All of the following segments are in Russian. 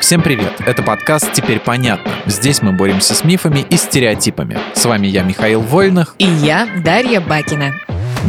Всем привет! Это подкаст «Теперь понятно». Здесь мы боремся с мифами и стереотипами. С вами я, Михаил Вольных. И я, Дарья Бакина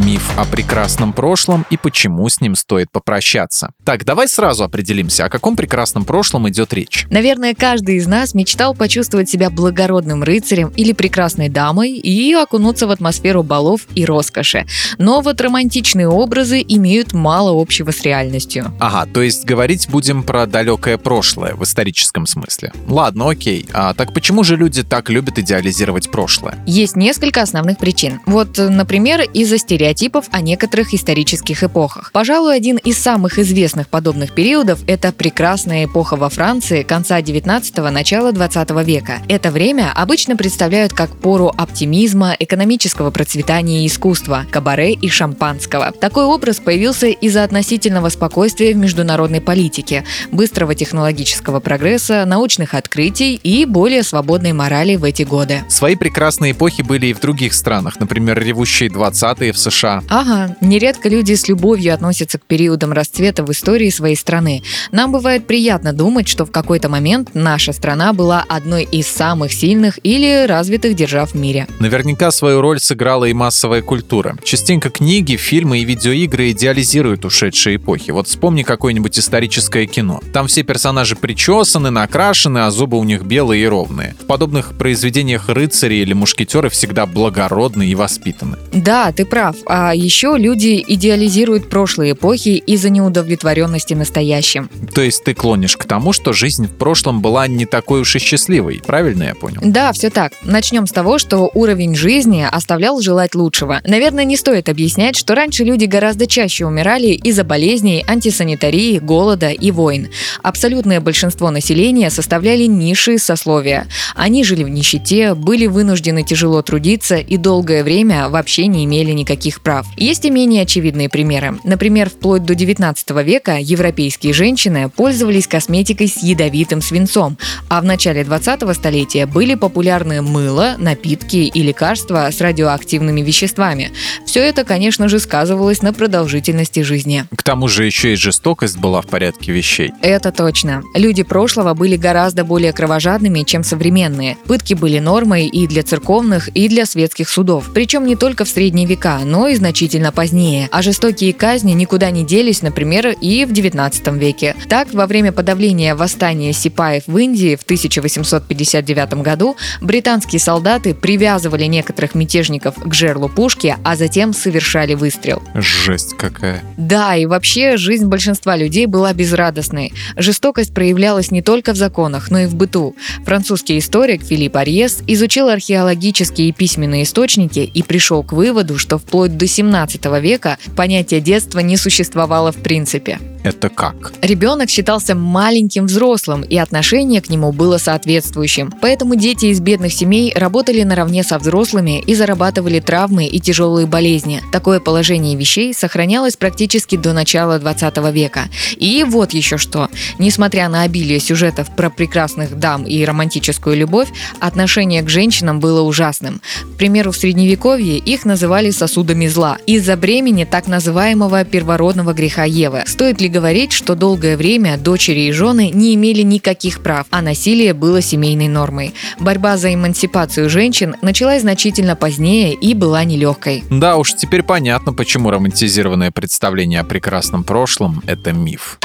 миф о прекрасном прошлом и почему с ним стоит попрощаться. Так, давай сразу определимся, о каком прекрасном прошлом идет речь. Наверное, каждый из нас мечтал почувствовать себя благородным рыцарем или прекрасной дамой и окунуться в атмосферу балов и роскоши. Но вот романтичные образы имеют мало общего с реальностью. Ага, то есть говорить будем про далекое прошлое в историческом смысле. Ладно, окей. А так почему же люди так любят идеализировать прошлое? Есть несколько основных причин. Вот, например, из-за стереотипов о некоторых исторических эпохах. Пожалуй, один из самых известных подобных периодов – это прекрасная эпоха во Франции конца 19-го, начала 20 века. Это время обычно представляют как пору оптимизма, экономического процветания и искусства, кабаре и шампанского. Такой образ появился из-за относительного спокойствия в международной политике, быстрого технологического прогресса, научных открытий и более свободной морали в эти годы. Свои прекрасные эпохи были и в других странах, например, ревущие 20-е в США. Ага, нередко люди с любовью относятся к периодам расцвета в истории своей страны. Нам бывает приятно думать, что в какой-то момент наша страна была одной из самых сильных или развитых держав в мире. Наверняка свою роль сыграла и массовая культура. Частенько книги, фильмы и видеоигры идеализируют ушедшие эпохи. Вот вспомни какое-нибудь историческое кино. Там все персонажи причесаны, накрашены, а зубы у них белые и ровные. В подобных произведениях рыцари или мушкетеры всегда благородны и воспитаны. Да, ты прав. А еще люди идеализируют прошлые эпохи из-за неудовлетворенности настоящим. То есть ты клонишь к тому, что жизнь в прошлом была не такой уж и счастливой, правильно я понял? Да, все так. Начнем с того, что уровень жизни оставлял желать лучшего. Наверное, не стоит объяснять, что раньше люди гораздо чаще умирали из-за болезней, антисанитарии, голода и войн. Абсолютное большинство населения составляли низшие сословия. Они жили в нищете, были вынуждены тяжело трудиться и долгое время вообще не имели никаких прав. Есть и менее очевидные примеры. Например, вплоть до 19 века европейские женщины пользовались косметикой с ядовитым свинцом, а в начале 20 столетия были популярны мыло, напитки и лекарства с радиоактивными веществами. Все это, конечно же, сказывалось на продолжительности жизни. К тому же еще и жестокость была в порядке вещей. Это точно. Люди прошлого были гораздо более кровожадными, чем современные. Пытки были нормой и для церковных, и для светских судов. Причем не только в средние века, но и значительно позднее. А жестокие казни никуда не делись, например, и в 19 веке. Так, во время подавления восстания сипаев в Индии в 1859 году британские солдаты привязывали некоторых мятежников к жерлу пушки, а затем совершали выстрел. Жесть какая. Да, и вообще жизнь большинства людей была безрадостной. Жестокость проявлялась не только в законах, но и в быту. Французский историк Филипп Арьес изучил археологические и письменные источники и пришел к выводу, что вплоть до 17 века понятие детства не существовало в принципе. Это как? Ребенок считался маленьким взрослым, и отношение к нему было соответствующим. Поэтому дети из бедных семей работали наравне со взрослыми и зарабатывали травмы и тяжелые болезни. Такое положение вещей сохранялось практически до начала 20 века. И вот еще что. Несмотря на обилие сюжетов про прекрасных дам и романтическую любовь, отношение к женщинам было ужасным. К примеру, в Средневековье их называли сосудами зла из-за бремени так называемого первородного греха Евы. Стоит ли говорить, что долгое время дочери и жены не имели никаких прав, а насилие было семейной нормой. Борьба за эмансипацию женщин началась значительно позднее и была нелегкой. Да уж, теперь понятно, почему романтизированное представление о прекрасном прошлом – это миф.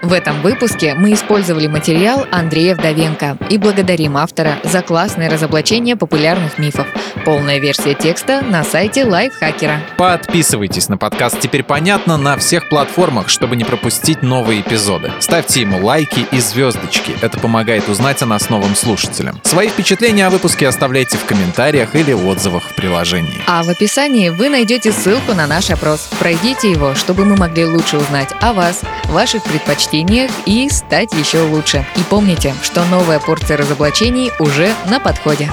В этом выпуске мы использовали материал Андрея Вдовенко и благодарим автора за классное разоблачение популярных мифов. Полная версия текста на сайте Лайфхакера. Подписывайтесь на подкаст «Теперь понятно» на всех платформах, чтобы не пропустить новые эпизоды. Ставьте ему лайки и звездочки. Это помогает узнать о нас новым слушателям. Свои впечатления о выпуске оставляйте в комментариях или отзывах в приложении. А в описании вы найдете ссылку на наш опрос. Пройдите его, чтобы мы могли лучше узнать о вас, ваших предпочтениях предпочтениях и стать еще лучше. И помните, что новая порция разоблачений уже на подходе.